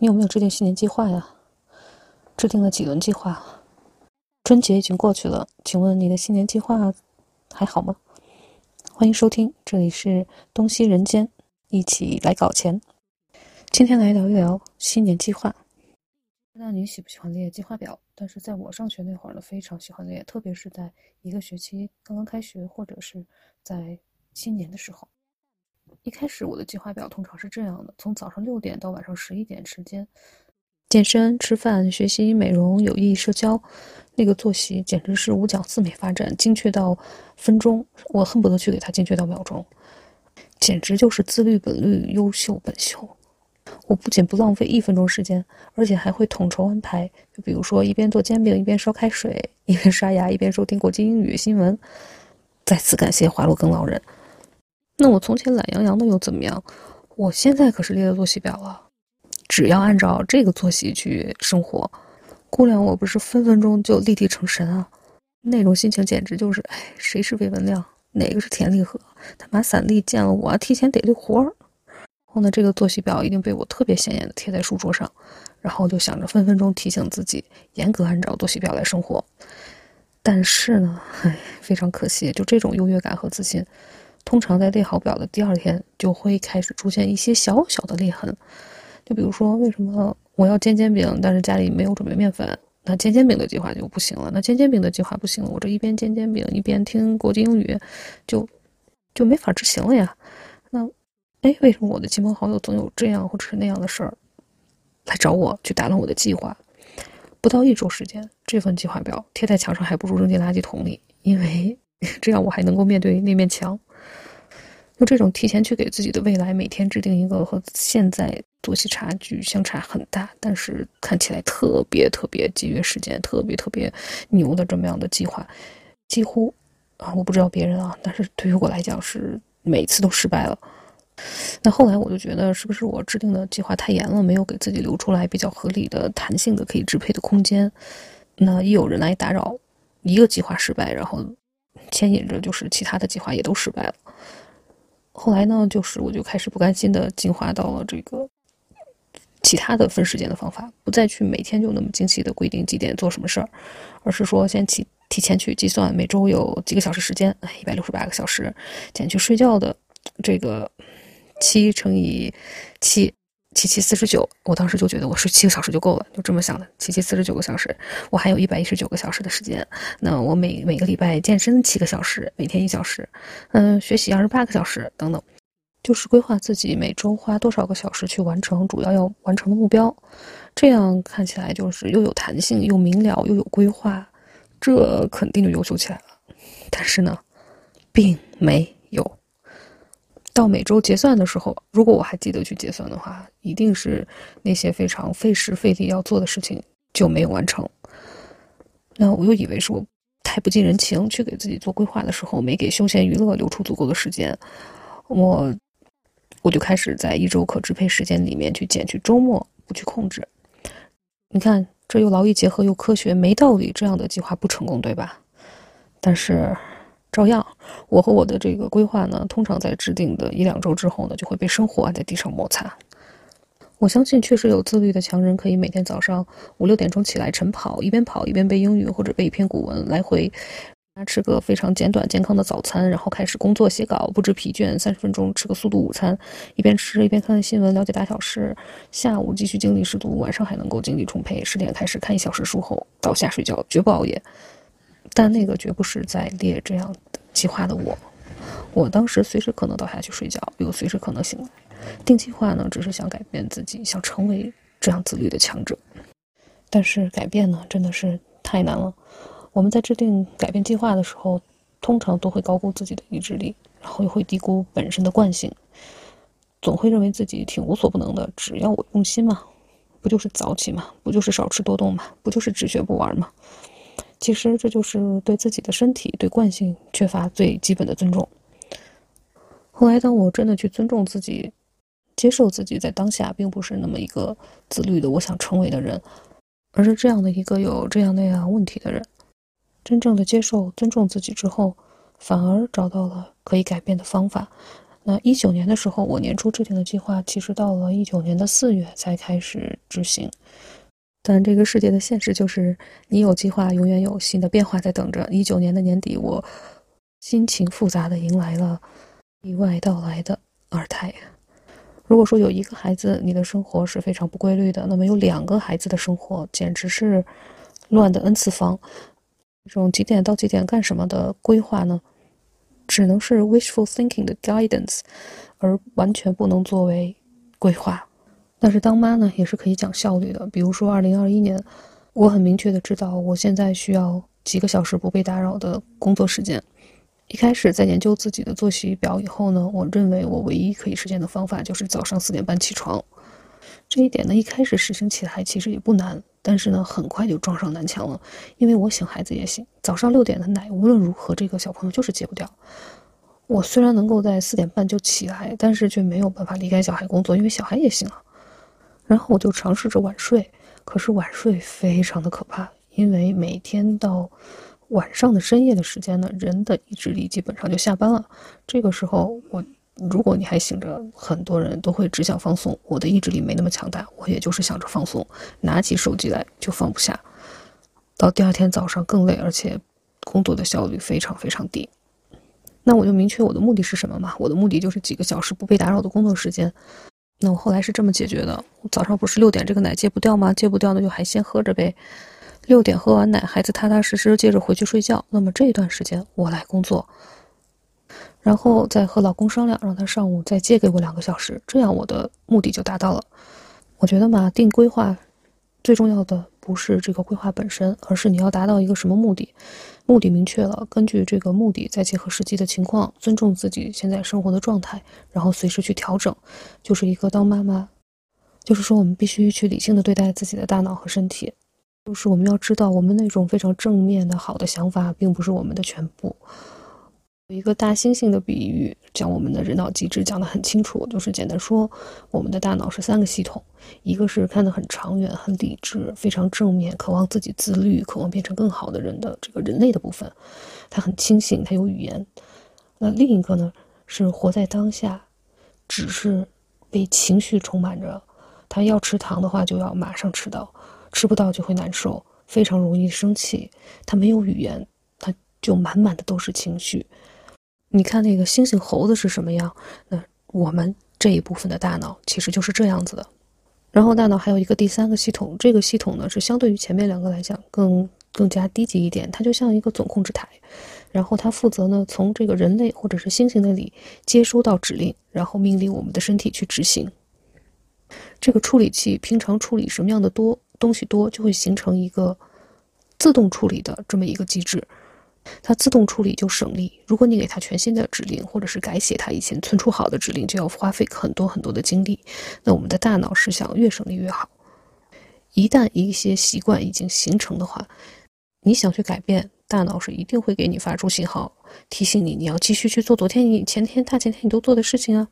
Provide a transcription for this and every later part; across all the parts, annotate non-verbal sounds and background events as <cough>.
你有没有制定新年计划呀？制定了几轮计划？春节已经过去了，请问你的新年计划还好吗？欢迎收听，这里是东西人间，一起来搞钱。今天来聊一聊新年计划。不知道你喜不喜欢列计划表？但是在我上学那会儿呢，非常喜欢列，特别是在一个学期刚刚开学，或者是在新年的时候。一开始我的计划表通常是这样的：从早上六点到晚上十一点之间，健身、吃饭、学习、美容、有益社交，那个作息简直是五讲四美发展，精确到分钟，我恨不得去给它精确到秒钟，简直就是自律本律，优秀本秀。我不仅不浪费一分钟时间，而且还会统筹安排，就比如说一边做煎饼，一边烧开水，一边刷牙，一边收听国际英语新闻。再次感谢华罗庚老人。那我从前懒洋洋的又怎么样？我现在可是列了作息表了，只要按照这个作息去生活，姑娘，我不是分分钟就立地成神啊！那种心情简直就是，哎，谁是魏文亮？哪个是田立和？他妈散利见了我，提前得了活儿。后呢，这个作息表一定被我特别显眼的贴在书桌上，然后就想着分分钟提醒自己，严格按照作息表来生活。但是呢，唉，非常可惜，就这种优越感和自信。通常在列好表的第二天，就会开始出现一些小小的裂痕。就比如说，为什么我要煎煎饼，但是家里没有准备面粉？那煎煎饼的计划就不行了。那煎煎饼的计划不行了，我这一边煎煎饼一边听国际英语，就就没法执行了呀。那，哎，为什么我的亲朋好友总有这样或者是那样的事儿来找我去打乱我的计划？不到一周时间，这份计划表贴在墙上还不如扔进垃圾桶里，因为 <laughs> 这样我还能够面对那面墙。就这种提前去给自己的未来每天制定一个和现在作息差距相差很大，但是看起来特别特别节约时间、特别特别牛的这么样的计划，几乎啊，我不知道别人啊，但是对于我来讲是每次都失败了。那后来我就觉得，是不是我制定的计划太严了，没有给自己留出来比较合理的、弹性的可以支配的空间？那一有人来打扰，一个计划失败，然后牵引着就是其他的计划也都失败了。后来呢，就是我就开始不甘心的进化到了这个其他的分时间的方法，不再去每天就那么精细的规定几点做什么事儿，而是说先提提前去计算每周有几个小时时间，一百六十八个小时，减去睡觉的这个七乘以七。七七四十九，我当时就觉得我睡七个小时就够了，就这么想的。七七四十九个小时，我还有一百一十九个小时的时间。那我每每个礼拜健身七个小时，每天一小时，嗯，学习二十八个小时，等等，就是规划自己每周花多少个小时去完成主要要完成的目标。这样看起来就是又有弹性，又明了，又有规划，这肯定就优秀起来了。但是呢，并没。到每周结算的时候，如果我还记得去结算的话，一定是那些非常费时费力要做的事情就没有完成。那我又以为是我太不近人情，去给自己做规划的时候没给休闲娱乐留出足够的时间，我我就开始在一周可支配时间里面去减去周末，不去控制。你看，这又劳逸结合又科学，没道理这样的计划不成功，对吧？但是。照样，我和我的这个规划呢，通常在制定的一两周之后呢，就会被生活按在地上摩擦。我相信，确实有自律的强人可以每天早上五六点钟起来晨跑，一边跑一边背英语或者背一篇古文，来回吃个非常简短健康的早餐，然后开始工作写稿，不知疲倦，三十分钟吃个速度午餐，一边吃一边看看新闻，了解大小事。下午继续精力十足，晚上还能够精力充沛，十点开始看一小时书后倒下睡觉，绝不熬夜。但那个绝不是在列这样计划的我，我当时随时可能倒下去睡觉，又随时可能醒来。定计划呢，只是想改变自己，想成为这样自律的强者。但是改变呢，真的是太难了。我们在制定改变计划的时候，通常都会高估自己的意志力，然后又会低估本身的惯性，总会认为自己挺无所不能的。只要我用心嘛，不就是早起嘛，不就是少吃多动嘛，不就是只学不玩嘛。其实这就是对自己的身体、对惯性缺乏最基本的尊重。后来，当我真的去尊重自己、接受自己在当下并不是那么一个自律的我想成为的人，而是这样的一个有这样那样问题的人，真正的接受、尊重自己之后，反而找到了可以改变的方法。那一九年的时候，我年初制定的计划，其实到了一九年的四月才开始执行。但这个世界的现实就是，你有计划，永远有新的变化在等着。一九年的年底，我心情复杂的迎来了意外到来的二胎。如果说有一个孩子，你的生活是非常不规律的，那么有两个孩子的生活简直是乱的 n 次方。这种几点到几点干什么的规划呢？只能是 wishful thinking 的 guidance，而完全不能作为规划。但是当妈呢，也是可以讲效率的。比如说，二零二一年，我很明确的知道，我现在需要几个小时不被打扰的工作时间。一开始在研究自己的作息表以后呢，我认为我唯一可以实现的方法就是早上四点半起床。这一点呢，一开始实行起来其实也不难。但是呢，很快就撞上南墙了，因为我醒，孩子也醒。早上六点的奶，无论如何，这个小朋友就是戒不掉。我虽然能够在四点半就起来，但是却没有办法离开小孩工作，因为小孩也醒了。然后我就尝试着晚睡，可是晚睡非常的可怕，因为每天到晚上的深夜的时间呢，人的意志力基本上就下班了。这个时候我。如果你还醒着，很多人都会只想放松。我的意志力没那么强大，我也就是想着放松，拿起手机来就放不下。到第二天早上更累，而且工作的效率非常非常低。那我就明确我的目的是什么嘛？我的目的就是几个小时不被打扰的工作时间。那我后来是这么解决的：早上不是六点这个奶戒不掉吗？戒不掉那就还先喝着呗。六点喝完奶，孩子踏踏实实接着回去睡觉。那么这一段时间我来工作。然后再和老公商量，让他上午再借给我两个小时，这样我的目的就达到了。我觉得嘛，定规划最重要的不是这个规划本身，而是你要达到一个什么目的。目的明确了，根据这个目的再结合实际的情况，尊重自己现在生活的状态，然后随时去调整，就是一个当妈妈，就是说我们必须去理性的对待自己的大脑和身体，就是我们要知道，我们那种非常正面的好的想法，并不是我们的全部。有一个大猩猩的比喻，讲我们的人脑机制讲得很清楚，就是简单说，我们的大脑是三个系统，一个是看得很长远、很理智、非常正面、渴望自己自律、渴望变成更好的人的这个人类的部分，它很清醒，它有语言。那另一个呢，是活在当下，只是被情绪充满着，他要吃糖的话就要马上吃到，吃不到就会难受，非常容易生气，他没有语言，他就满满的都是情绪。你看那个猩猩、猴子是什么样？那我们这一部分的大脑其实就是这样子的。然后大脑还有一个第三个系统，这个系统呢是相对于前面两个来讲更更加低级一点，它就像一个总控制台。然后它负责呢从这个人类或者是猩猩那里接收到指令，然后命令我们的身体去执行。这个处理器平常处理什么样的多东西多，就会形成一个自动处理的这么一个机制。它自动处理就省力。如果你给它全新的指令，或者是改写它以前存储好的指令，就要花费很多很多的精力。那我们的大脑是想越省力越好。一旦一些习惯已经形成的话，你想去改变，大脑是一定会给你发出信号，提醒你你要继续去做昨天、你前天、大前天你都做的事情啊。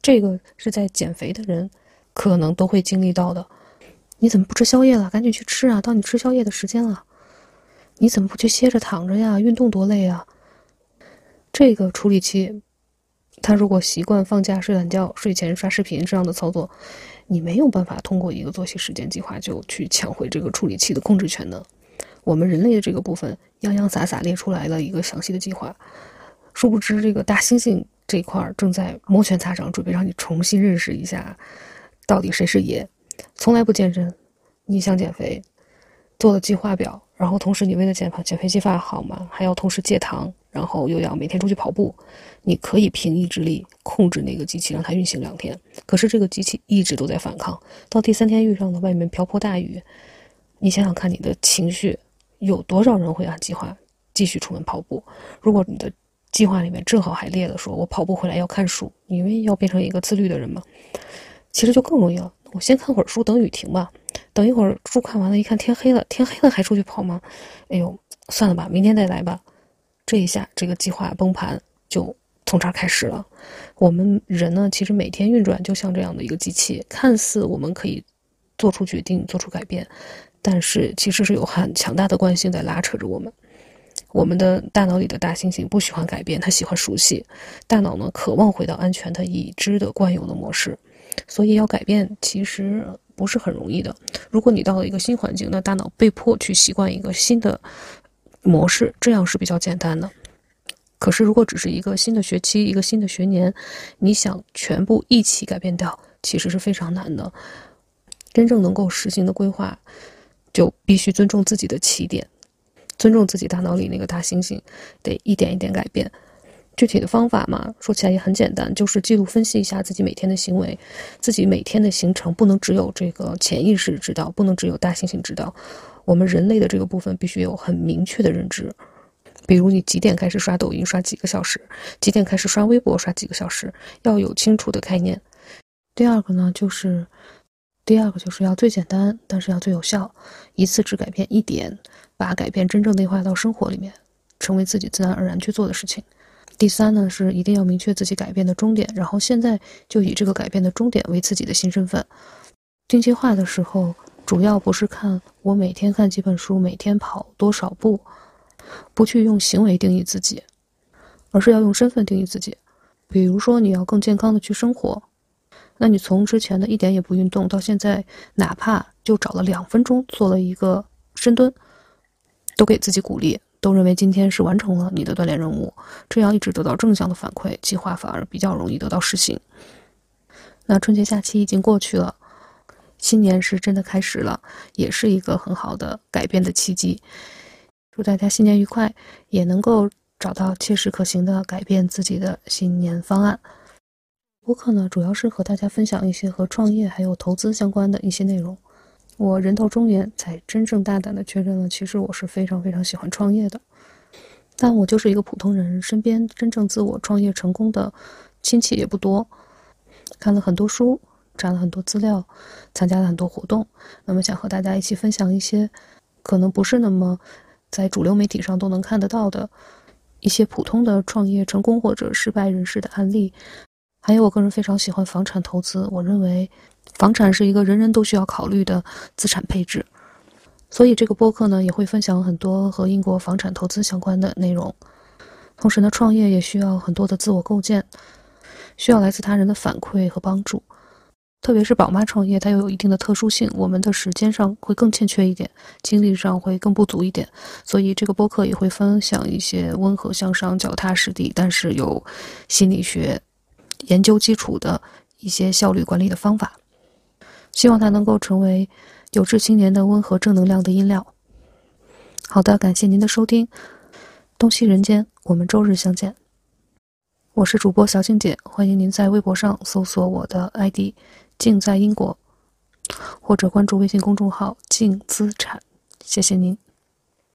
这个是在减肥的人可能都会经历到的。你怎么不吃宵夜了？赶紧去吃啊！到你吃宵夜的时间了。你怎么不去歇着躺着呀？运动多累啊！这个处理器，他如果习惯放假睡懒觉、睡前刷视频这样的操作，你没有办法通过一个作息时间计划就去抢回这个处理器的控制权的。我们人类的这个部分洋洋洒洒列出来了一个详细的计划，殊不知这个大猩猩这块正在摩拳擦掌，准备让你重新认识一下，到底谁是爷。从来不健身，你想减肥，做了计划表。然后同时，你为了减肥，减肥计划好吗？还要同时戒糖，然后又要每天出去跑步。你可以凭意志力控制那个机器，让它运行两天。可是这个机器一直都在反抗。到第三天遇上了外面瓢泼大雨，你想想看，你的情绪有多少人会按计划继续出门跑步？如果你的计划里面正好还列了说，我跑步回来要看书，你因为要变成一个自律的人嘛，其实就更容易了。我先看会儿书，等雨停吧。等一会儿书看完了，一看天黑了，天黑了还出去跑吗？哎呦，算了吧，明天再来吧。这一下，这个计划崩盘就从这儿开始了。我们人呢，其实每天运转就像这样的一个机器，看似我们可以做出决定、做出改变，但是其实是有很强大的惯性在拉扯着我们。我们的大脑里的大猩猩不喜欢改变，它喜欢熟悉。大脑呢，渴望回到安全它、已知的、惯有的模式，所以要改变其实不是很容易的。如果你到了一个新环境，那大脑被迫去习惯一个新的模式，这样是比较简单的。可是，如果只是一个新的学期、一个新的学年，你想全部一起改变掉，其实是非常难的。真正能够实行的规划，就必须尊重自己的起点。尊重自己大脑里那个大猩猩，得一点一点改变。具体的方法嘛，说起来也很简单，就是记录分析一下自己每天的行为，自己每天的行程不能只有这个潜意识知道，不能只有大猩猩知道。我们人类的这个部分必须有很明确的认知。比如你几点开始刷抖音，刷几个小时；几点开始刷微博，刷几个小时，要有清楚的概念。第二个呢，就是。第二个就是要最简单，但是要最有效，一次只改变一点，把改变真正内化到生活里面，成为自己自然而然去做的事情。第三呢是一定要明确自己改变的终点，然后现在就以这个改变的终点为自己的新身份。定计划的时候，主要不是看我每天看几本书，每天跑多少步，不去用行为定义自己，而是要用身份定义自己。比如说你要更健康的去生活。那你从之前的一点也不运动，到现在哪怕就找了两分钟做了一个深蹲，都给自己鼓励，都认为今天是完成了你的锻炼任务，这样一直得到正向的反馈，计划反而比较容易得到实行。那春节假期已经过去了，新年是真的开始了，也是一个很好的改变的契机。祝大家新年愉快，也能够找到切实可行的改变自己的新年方案。播客呢，主要是和大家分享一些和创业还有投资相关的一些内容。我人到中年才真正大胆的确认了，其实我是非常非常喜欢创业的。但我就是一个普通人，身边真正自我创业成功的亲戚也不多。看了很多书，查了很多资料，参加了很多活动，那么想和大家一起分享一些可能不是那么在主流媒体上都能看得到的一些普通的创业成功或者失败人士的案例。还有，我个人非常喜欢房产投资。我认为，房产是一个人人都需要考虑的资产配置。所以，这个播客呢，也会分享很多和英国房产投资相关的内容。同时呢，创业也需要很多的自我构建，需要来自他人的反馈和帮助。特别是宝妈创业，它又有一定的特殊性，我们的时间上会更欠缺一点，精力上会更不足一点。所以，这个播客也会分享一些温和向上、脚踏实地，但是有心理学。研究基础的一些效率管理的方法，希望它能够成为有志青年的温和正能量的音料。好的，感谢您的收听，东西人间，我们周日相见。我是主播小静姐，欢迎您在微博上搜索我的 ID“ 静在英国”，或者关注微信公众号“净资产”。谢谢您。